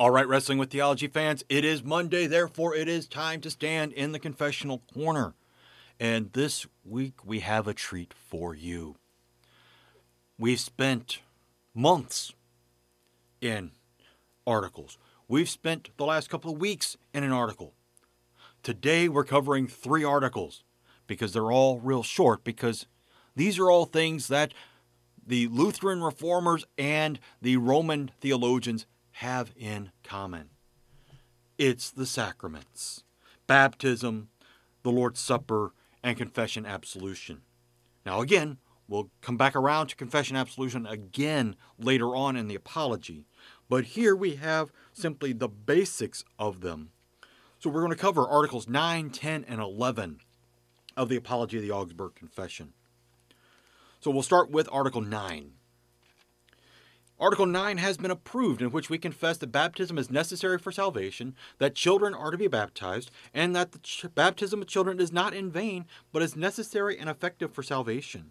All right, Wrestling with Theology fans, it is Monday, therefore it is time to stand in the confessional corner. And this week we have a treat for you. We've spent months in articles. We've spent the last couple of weeks in an article. Today we're covering three articles because they're all real short because these are all things that the Lutheran reformers and the Roman theologians have in common. It's the sacraments baptism, the Lord's Supper, and confession absolution. Now, again, we'll come back around to confession absolution again later on in the apology, but here we have simply the basics of them. So we're going to cover Articles 9, 10, and 11 of the Apology of the Augsburg Confession. So we'll start with Article 9. Article 9 has been approved, in which we confess that baptism is necessary for salvation, that children are to be baptized, and that the ch- baptism of children is not in vain, but is necessary and effective for salvation.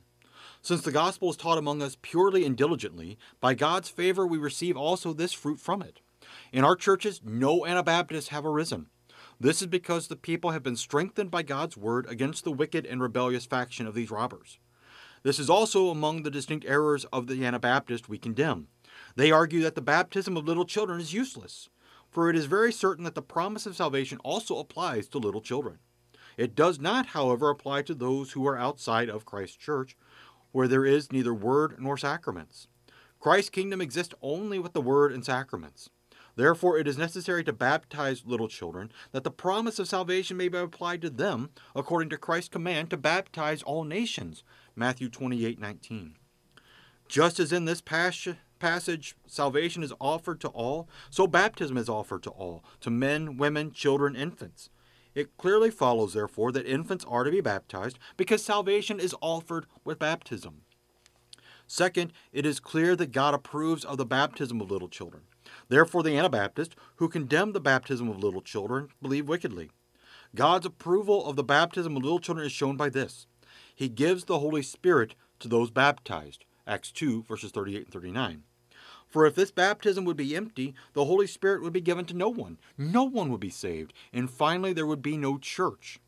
Since the gospel is taught among us purely and diligently, by God's favor we receive also this fruit from it. In our churches, no Anabaptists have arisen. This is because the people have been strengthened by God's word against the wicked and rebellious faction of these robbers. This is also among the distinct errors of the Anabaptist we condemn. They argue that the baptism of little children is useless, for it is very certain that the promise of salvation also applies to little children. It does not, however, apply to those who are outside of Christ's church, where there is neither word nor sacraments. Christ's kingdom exists only with the word and sacraments. Therefore, it is necessary to baptize little children, that the promise of salvation may be applied to them, according to Christ's command to baptize all nations. Matthew 28 19. Just as in this passage, passage, salvation is offered to all, so baptism is offered to all, to men, women, children, infants. It clearly follows, therefore, that infants are to be baptized because salvation is offered with baptism. Second, it is clear that God approves of the baptism of little children. Therefore, the Anabaptists, who condemn the baptism of little children, believe wickedly. God's approval of the baptism of little children is shown by this He gives the Holy Spirit to those baptized. Acts 2, verses 38 and 39. For if this baptism would be empty, the Holy Spirit would be given to no one. No one would be saved. And finally, there would be no church.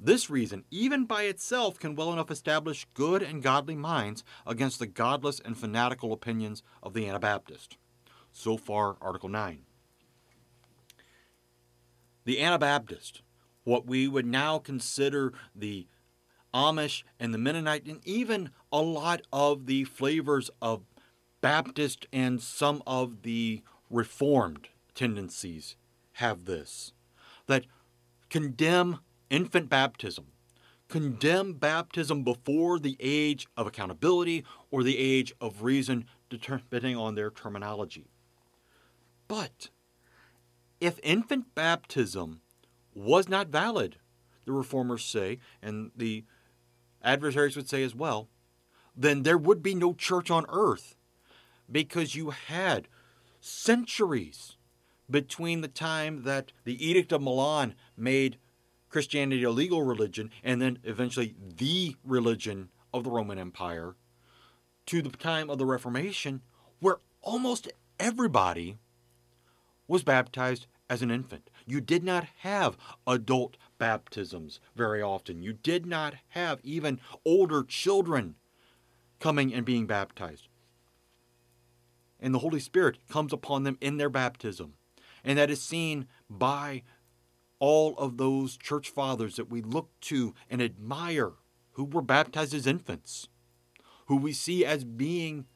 This reason, even by itself, can well enough establish good and godly minds against the godless and fanatical opinions of the Anabaptist. So far, Article 9. The Anabaptist, what we would now consider the Amish and the Mennonite, and even a lot of the flavors of Baptist and some of the Reformed tendencies have this that condemn infant baptism, condemn baptism before the age of accountability or the age of reason, depending on their terminology. But if infant baptism was not valid, the reformers say, and the adversaries would say as well, then there would be no church on earth because you had centuries between the time that the Edict of Milan made Christianity a legal religion and then eventually the religion of the Roman Empire to the time of the Reformation, where almost everybody was baptized as an infant. You did not have adult baptisms very often. You did not have even older children coming and being baptized and the Holy Spirit comes upon them in their baptism. And that is seen by all of those church fathers that we look to and admire who were baptized as infants, who we see as being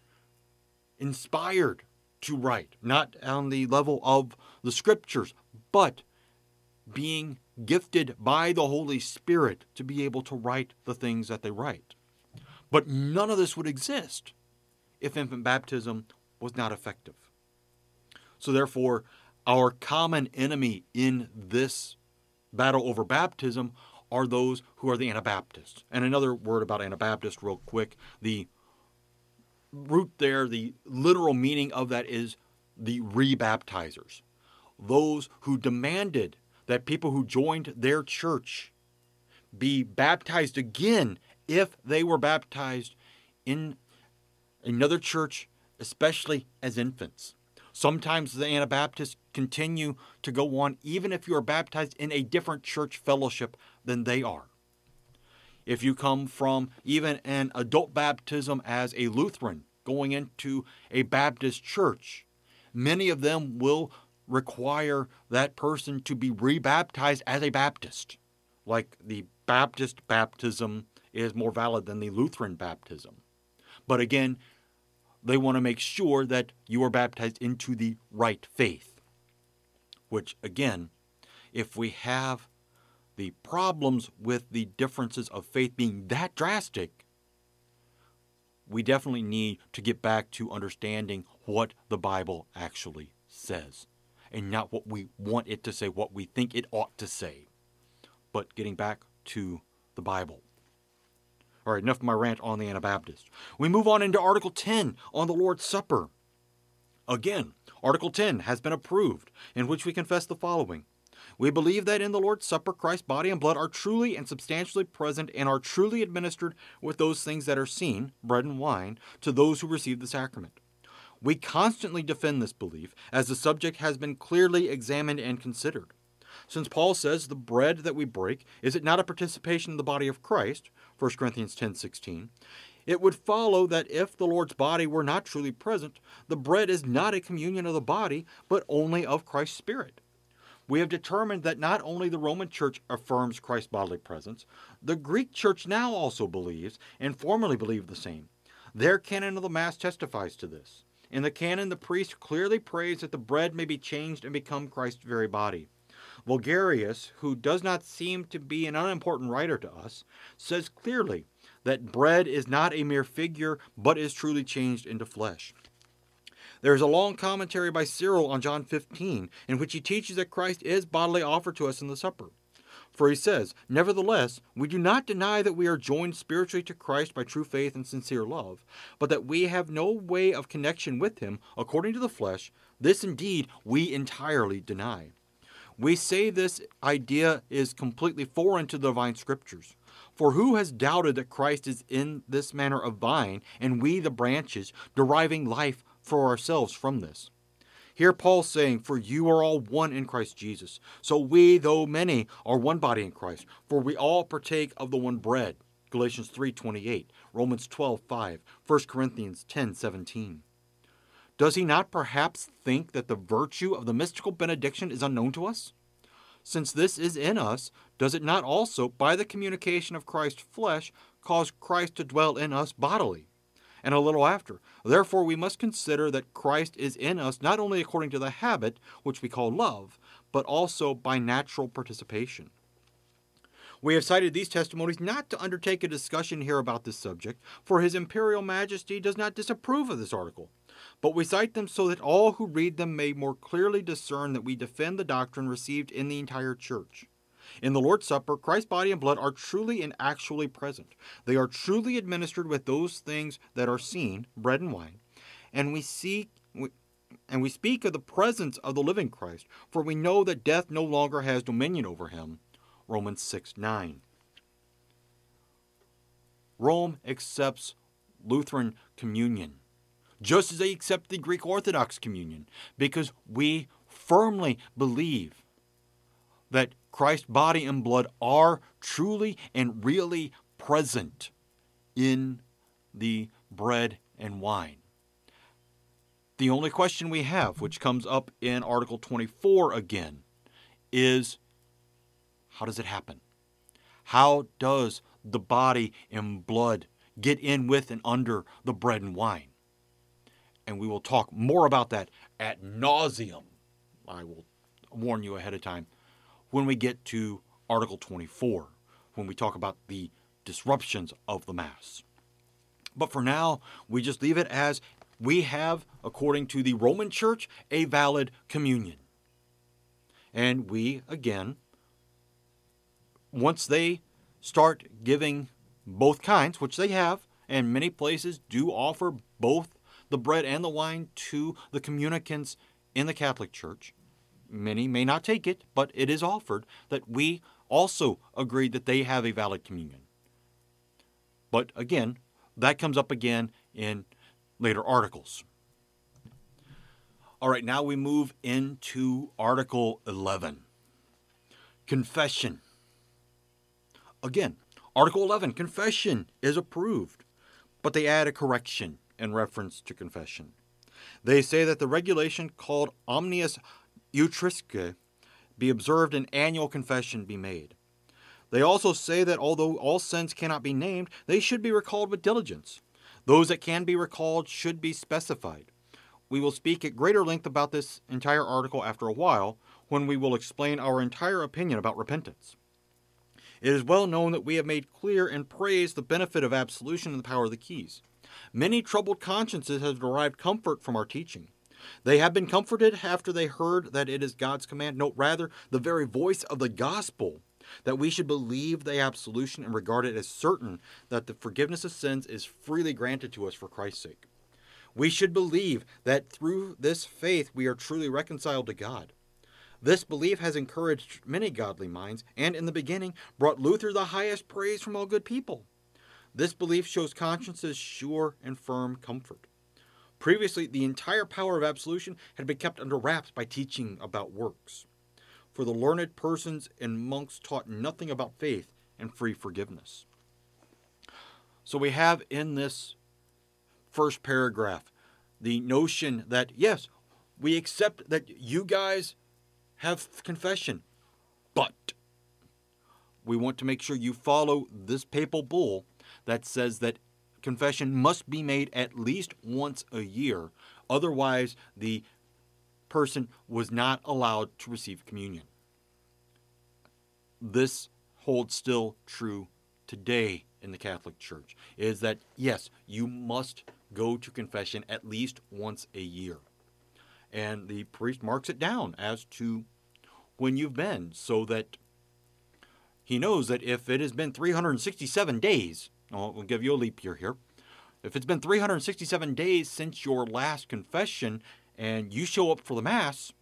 inspired to write, not on the level of the scriptures, but being gifted by the Holy Spirit to be able to write the things that they write. But none of this would exist if infant baptism was not effective. So, therefore, our common enemy in this battle over baptism are those who are the Anabaptists. And another word about Anabaptist, real quick the root there, the literal meaning of that is the rebaptizers. Those who demanded that people who joined their church be baptized again if they were baptized in another church especially as infants. Sometimes the Anabaptists continue to go on even if you are baptized in a different church fellowship than they are. If you come from even an adult baptism as a Lutheran going into a Baptist church, many of them will require that person to be rebaptized as a Baptist. Like the Baptist baptism is more valid than the Lutheran baptism. But again, they want to make sure that you are baptized into the right faith. Which, again, if we have the problems with the differences of faith being that drastic, we definitely need to get back to understanding what the Bible actually says and not what we want it to say, what we think it ought to say. But getting back to the Bible. All right, enough of my rant on the Anabaptist. We move on into Article 10 on the Lord's Supper. Again, Article 10 has been approved, in which we confess the following We believe that in the Lord's Supper, Christ's body and blood are truly and substantially present and are truly administered with those things that are seen, bread and wine, to those who receive the sacrament. We constantly defend this belief, as the subject has been clearly examined and considered. Since Paul says the bread that we break is it not a participation in the body of Christ, 1 Corinthians 10:16, it would follow that if the Lord's body were not truly present, the bread is not a communion of the body, but only of Christ's spirit. We have determined that not only the Roman Church affirms Christ's bodily presence, the Greek Church now also believes, and formerly believed the same. Their canon of the Mass testifies to this. In the canon, the priest clearly prays that the bread may be changed and become Christ's very body. Vulgarius, who does not seem to be an unimportant writer to us, says clearly that bread is not a mere figure, but is truly changed into flesh. There is a long commentary by Cyril on John 15, in which he teaches that Christ is bodily offered to us in the supper. For he says, Nevertheless, we do not deny that we are joined spiritually to Christ by true faith and sincere love, but that we have no way of connection with him according to the flesh. This indeed we entirely deny. We say this idea is completely foreign to the divine scriptures. For who has doubted that Christ is in this manner a vine, and we the branches, deriving life for ourselves from this? Here Paul's saying, For you are all one in Christ Jesus. So we, though many, are one body in Christ, for we all partake of the one bread. Galatians 3:28, Romans 12:5, 1 Corinthians 10:17. Does he not perhaps think that the virtue of the mystical benediction is unknown to us? Since this is in us, does it not also, by the communication of Christ's flesh, cause Christ to dwell in us bodily? And a little after, therefore we must consider that Christ is in us not only according to the habit, which we call love, but also by natural participation. We have cited these testimonies not to undertake a discussion here about this subject, for His Imperial Majesty does not disapprove of this article. But we cite them so that all who read them may more clearly discern that we defend the doctrine received in the entire church. In the Lord's Supper, Christ's body and blood are truly and actually present. They are truly administered with those things that are seen, bread and wine. And we seek and we speak of the presence of the living Christ, for we know that death no longer has dominion over him. Romans 6 9. Rome accepts Lutheran communion just as they accept the Greek Orthodox communion, because we firmly believe that Christ's body and blood are truly and really present in the bread and wine. The only question we have, which comes up in Article 24 again, is how does it happen? How does the body and blood get in with and under the bread and wine? And we will talk more about that at nauseum. I will warn you ahead of time when we get to Article 24, when we talk about the disruptions of the Mass. But for now, we just leave it as we have, according to the Roman Church, a valid communion. And we, again, once they start giving both kinds, which they have, and many places do offer both the bread and the wine to the communicants in the Catholic Church. Many may not take it, but it is offered that we also agree that they have a valid communion. But again, that comes up again in later articles. All right, now we move into Article 11 Confession. Again, Article 11 Confession is approved, but they add a correction in reference to confession. They say that the regulation called omnis utriusque be observed and annual confession be made. They also say that although all sins cannot be named, they should be recalled with diligence. Those that can be recalled should be specified. We will speak at greater length about this entire article after a while when we will explain our entire opinion about repentance. It is well known that we have made clear and praised the benefit of absolution and the power of the keys. Many troubled consciences have derived comfort from our teaching. They have been comforted after they heard that it is God's command, no, rather, the very voice of the gospel, that we should believe the absolution and regard it as certain that the forgiveness of sins is freely granted to us for Christ's sake. We should believe that through this faith we are truly reconciled to God. This belief has encouraged many godly minds and, in the beginning, brought Luther the highest praise from all good people. This belief shows conscience's sure and firm comfort. Previously, the entire power of absolution had been kept under wraps by teaching about works. For the learned persons and monks taught nothing about faith and free forgiveness. So we have in this first paragraph the notion that, yes, we accept that you guys have confession, but we want to make sure you follow this papal bull that says that confession must be made at least once a year. Otherwise, the person was not allowed to receive communion. This holds still true today in the Catholic Church is that yes, you must go to confession at least once a year. And the priest marks it down as to when you've been so that he knows that if it has been 367 days, I'll give you a leap year here. If it's been 367 days since your last confession and you show up for the Mass,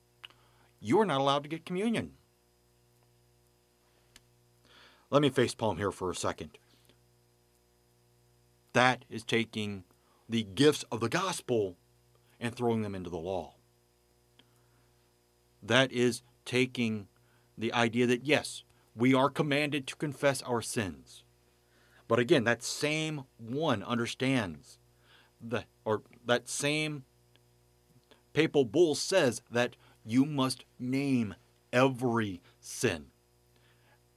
you are not allowed to get communion. Let me face palm here for a second. That is taking the gifts of the gospel and throwing them into the law. That is taking the idea that, yes, we are commanded to confess our sins. But again, that same one understands the or that same papal bull says that you must name every sin.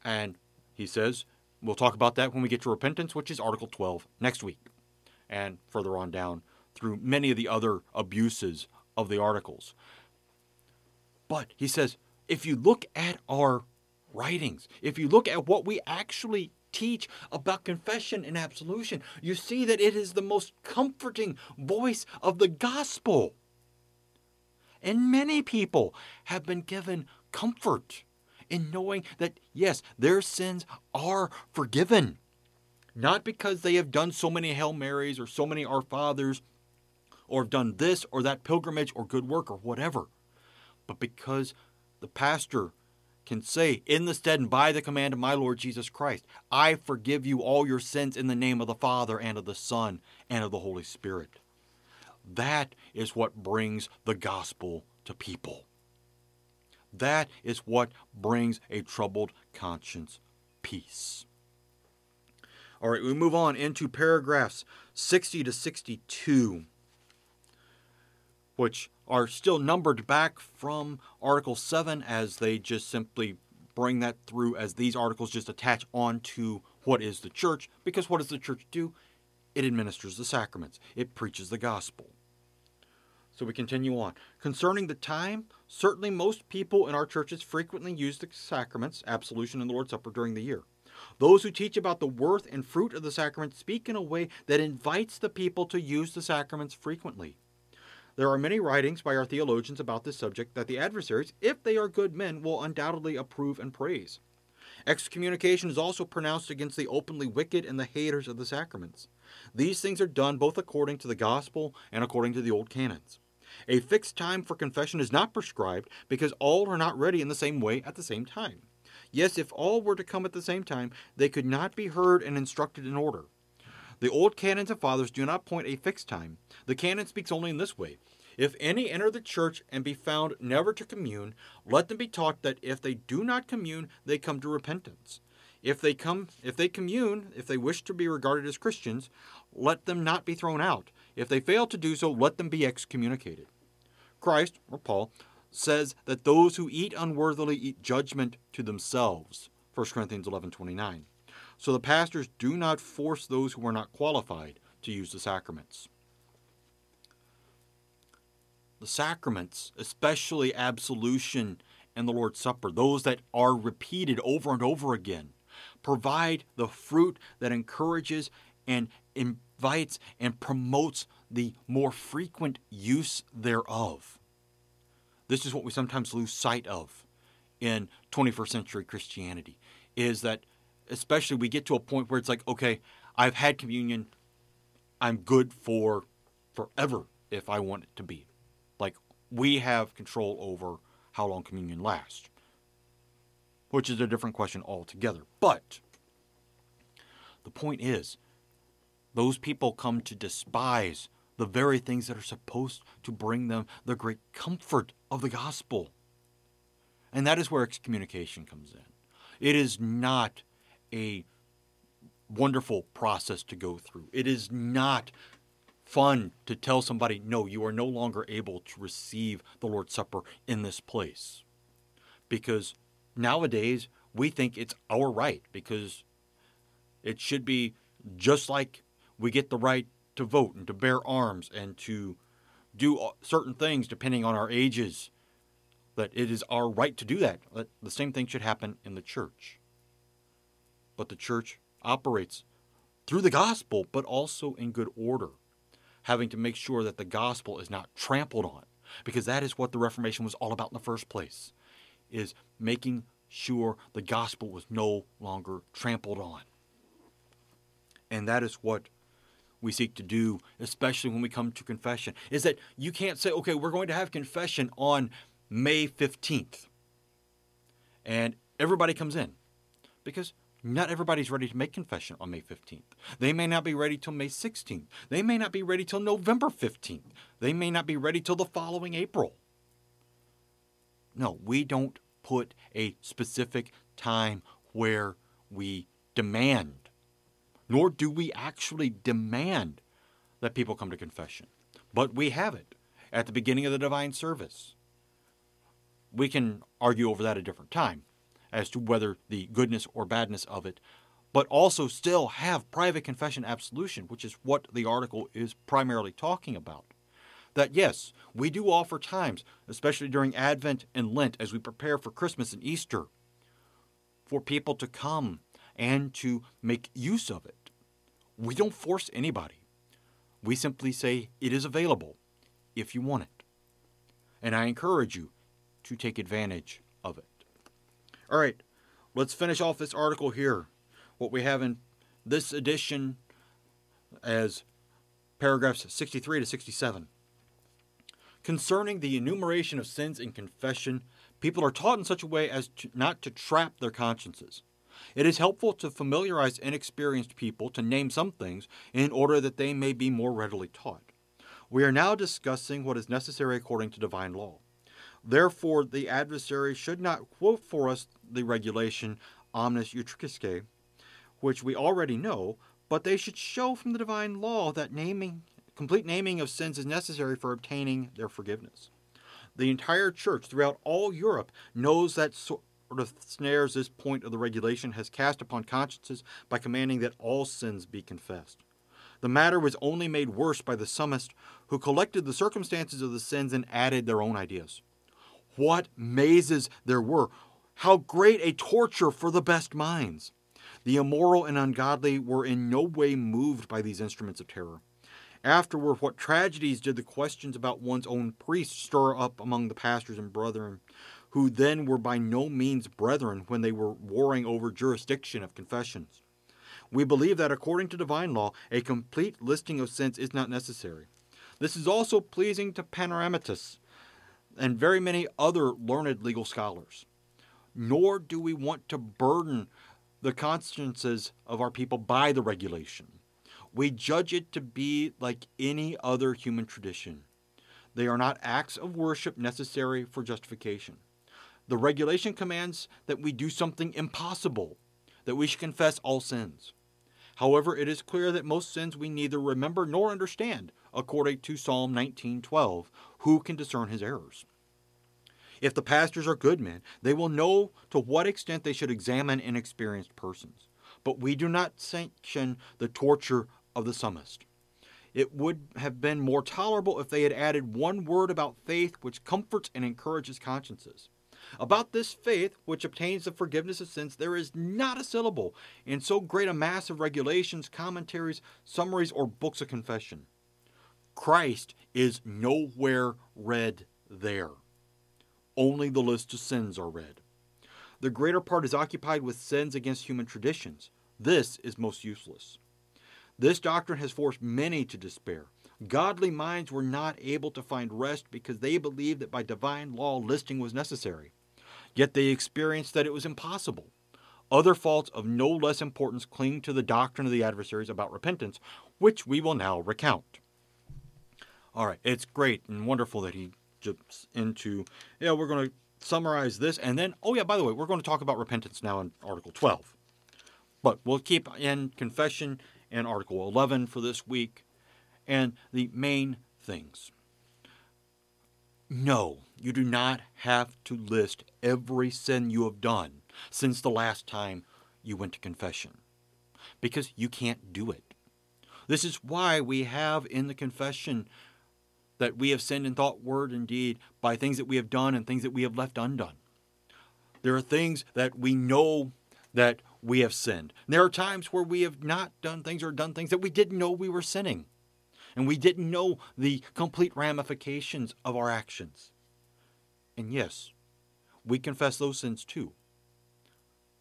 And he says, we'll talk about that when we get to repentance, which is Article 12 next week, and further on down through many of the other abuses of the articles. But he says, if you look at our writings, if you look at what we actually teach about confession and absolution, you see that it is the most comforting voice of the gospel. And many people have been given comfort in knowing that, yes, their sins are forgiven. Not because they have done so many Hail Marys or so many Our Fathers or have done this or that pilgrimage or good work or whatever, but because the pastor can say, in the stead and by the command of my Lord Jesus Christ, I forgive you all your sins in the name of the Father and of the Son and of the Holy Spirit. That is what brings the gospel to people. That is what brings a troubled conscience peace. All right, we move on into paragraphs 60 to 62, which are still numbered back from Article 7 as they just simply bring that through as these articles just attach on to what is the church. Because what does the church do? It administers the sacraments, it preaches the gospel. So we continue on. Concerning the time, certainly most people in our churches frequently use the sacraments, absolution and the Lord's Supper, during the year. Those who teach about the worth and fruit of the sacrament speak in a way that invites the people to use the sacraments frequently. There are many writings by our theologians about this subject that the adversaries, if they are good men, will undoubtedly approve and praise. Excommunication is also pronounced against the openly wicked and the haters of the sacraments. These things are done both according to the gospel and according to the old canons. A fixed time for confession is not prescribed because all are not ready in the same way at the same time. Yes, if all were to come at the same time, they could not be heard and instructed in order. The old canons and fathers do not point a fixed time. The canon speaks only in this way. If any enter the church and be found never to commune, let them be taught that if they do not commune, they come to repentance. If they come if they commune, if they wish to be regarded as Christians, let them not be thrown out. If they fail to do so, let them be excommunicated. Christ, or Paul, says that those who eat unworthily eat judgment to themselves. 1 Corinthians 11:29. So the pastors do not force those who are not qualified to use the sacraments. The sacraments, especially absolution and the Lord's Supper, those that are repeated over and over again, provide the fruit that encourages and invites and promotes the more frequent use thereof. This is what we sometimes lose sight of in 21st century Christianity is that especially we get to a point where it's like, okay, I've had communion, I'm good for forever if I want it to be. Like we have control over how long communion lasts, which is a different question altogether. But the point is, those people come to despise the very things that are supposed to bring them the great comfort of the gospel. And that is where excommunication comes in. It is not a wonderful process to go through. It is not fun to tell somebody, no, you are no longer able to receive the Lord's Supper in this place. Because nowadays, we think it's our right because it should be just like we get the right to vote and to bear arms and to do certain things depending on our ages, that it is our right to do that. That the same thing should happen in the church. But the church operates through the gospel, but also in good order, having to make sure that the gospel is not trampled on, because that is what the Reformation was all about in the first place, is making sure the gospel was no longer trampled on. And that is what we seek to do, especially when we come to confession, is that you can't say, okay, we're going to have confession on May 15th. And everybody comes in. Because not everybody's ready to make confession on May 15th. They may not be ready till May 16th. They may not be ready till November 15th. They may not be ready till the following April. No, we don't put a specific time where we demand, nor do we actually demand that people come to confession. But we have it at the beginning of the divine service. We can argue over that a different time as to whether the goodness or badness of it, but also still have private confession absolution, which is what the article is primarily talking about. That yes, we do offer times, especially during Advent and Lent as we prepare for Christmas and Easter, for people to come and to make use of it. We don't force anybody. We simply say it is available if you want it. And I encourage you to take advantage of it. All right, let's finish off this article here. What we have in this edition as paragraphs 63 to 67. Concerning the enumeration of sins in confession, people are taught in such a way as to, not to trap their consciences. It is helpful to familiarize inexperienced people to name some things in order that they may be more readily taught. We are now discussing what is necessary according to divine law. Therefore, the adversary should not quote for us the regulation omnis utriusque, which we already know, but they should show from the divine law that naming, complete naming of sins is necessary for obtaining their forgiveness. The entire church throughout all Europe knows that sort of snares this point of the regulation has cast upon consciences by commanding that all sins be confessed. The matter was only made worse by the summist who collected the circumstances of the sins and added their own ideas. What mazes there were! How great a torture for the best minds! The immoral and ungodly were in no way moved by these instruments of terror. Afterward, what tragedies did the questions about one's own priest stir up among the pastors and brethren, who then were by no means brethren when they were warring over jurisdiction of confessions? We believe that according to divine law, a complete listing of sins is not necessary. This is also pleasing to Panoramitus, and very many other learned legal scholars. Nor do we want to burden the consciences of our people by the regulation. We judge it to be like any other human tradition. They are not acts of worship necessary for justification. The regulation commands that we do something impossible, that we should confess all sins. However, it is clear that most sins we neither remember nor understand, according to Psalm 19:12, who can discern his errors? If the pastors are good men, they will know to what extent they should examine inexperienced persons. But we do not sanction the torture of the summist. It would have been more tolerable if they had added one word about faith which comforts and encourages consciences. About this faith, which obtains the forgiveness of sins, there is not a syllable in so great a mass of regulations, commentaries, summaries, or books of confession. Christ is nowhere read there. Only the list of sins are read. The greater part is occupied with sins against human traditions. This is most useless. This doctrine has forced many to despair. Godly minds were not able to find rest because they believed that by divine law listing was necessary. Yet they experienced that it was impossible. Other faults of no less importance cling to the doctrine of the adversaries about repentance, which we will now recount. All right, it's great and wonderful that he jumps into, yeah, we're going to summarize this. And then, oh, yeah, by the way, we're going to talk about repentance now in Article 12. But we'll keep in confession and Article 11 for this week and the main things. No, you do not have to list every sin you have done since the last time you went to confession because you can't do it. This is why we have in the confession that we have sinned in thought, word, and deed by things that we have done and things that we have left undone. There are things that we know that we have sinned. There are times where we have not done things or done things that we didn't know we were sinning and we didn't know the complete ramifications of our actions. And yes, we confess those sins too.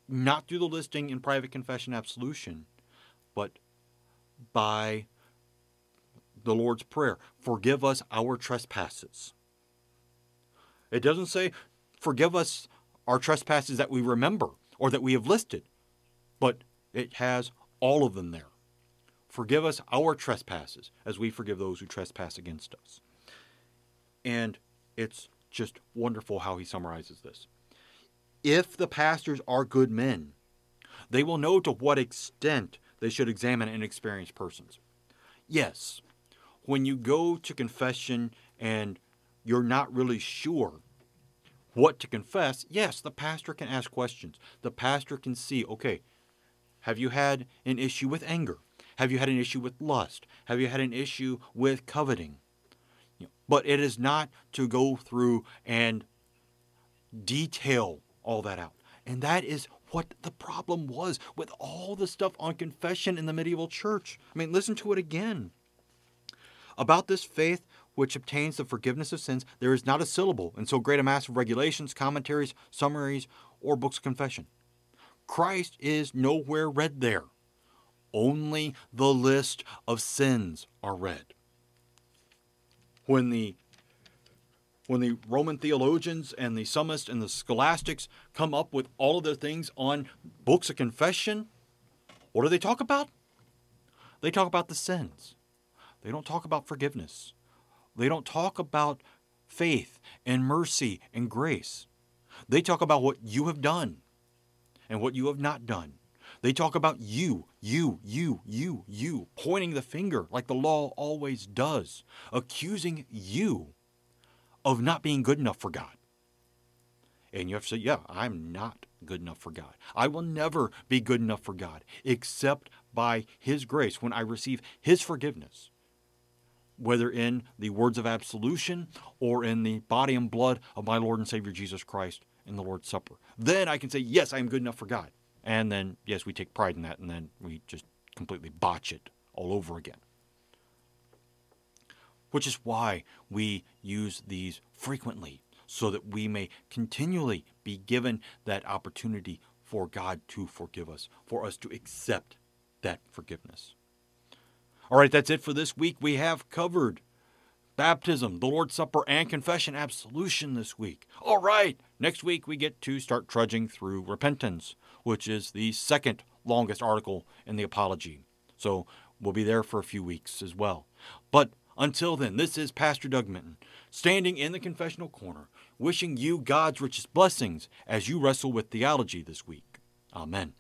Not through the listing in private confession absolution, but by the Lord's Prayer forgive us our trespasses. It doesn't say forgive us our trespasses that we remember or that we have listed, but it has all of them there. Forgive us our trespasses as we forgive those who trespass against us. And it's just wonderful how he summarizes this. If the pastors are good men, they will know to what extent they should examine inexperienced persons. Yes, when you go to confession and you're not really sure what to confess, yes, the pastor can ask questions. The pastor can see, okay, have you had an issue with anger? Have you had an issue with lust? Have you had an issue with coveting? But it is not to go through and detail all that out. And that is what the problem was with all the stuff on confession in the medieval church. I mean, listen to it again. About this faith which obtains the forgiveness of sins, there is not a syllable in so great a mass of regulations, commentaries, summaries, or books of confession. Christ is nowhere read there only the list of sins are read. When the when the Roman theologians and the summists and the scholastics come up with all of their things on books of confession, what do they talk about? They talk about the sins. They don't talk about forgiveness. They don't talk about faith and mercy and grace. They talk about what you have done and what you have not done. They talk about you, you, you, you, you, pointing the finger like the law always does, accusing you of not being good enough for God. And you have to say, yeah, I'm not good enough for God. I will never be good enough for God except by His grace when I receive His forgiveness, whether in the words of absolution or in the body and blood of my Lord and Savior Jesus Christ in the Lord's Supper. Then I can say, yes, I am good enough for God. And then, yes, we take pride in that, and then we just completely botch it all over again. Which is why we use these frequently, so that we may continually be given that opportunity for God to forgive us, for us to accept that forgiveness. All right, that's it for this week. We have covered baptism, the Lord's Supper, and confession absolution this week. All right, next week we get to start trudging through repentance which is the second longest article in the Apology. So we'll be there for a few weeks as well. But Until then, this is Pastor Doug Minton, standing in the confessional corner, wishing you God's richest blessings as you wrestle with theology this week. Amen.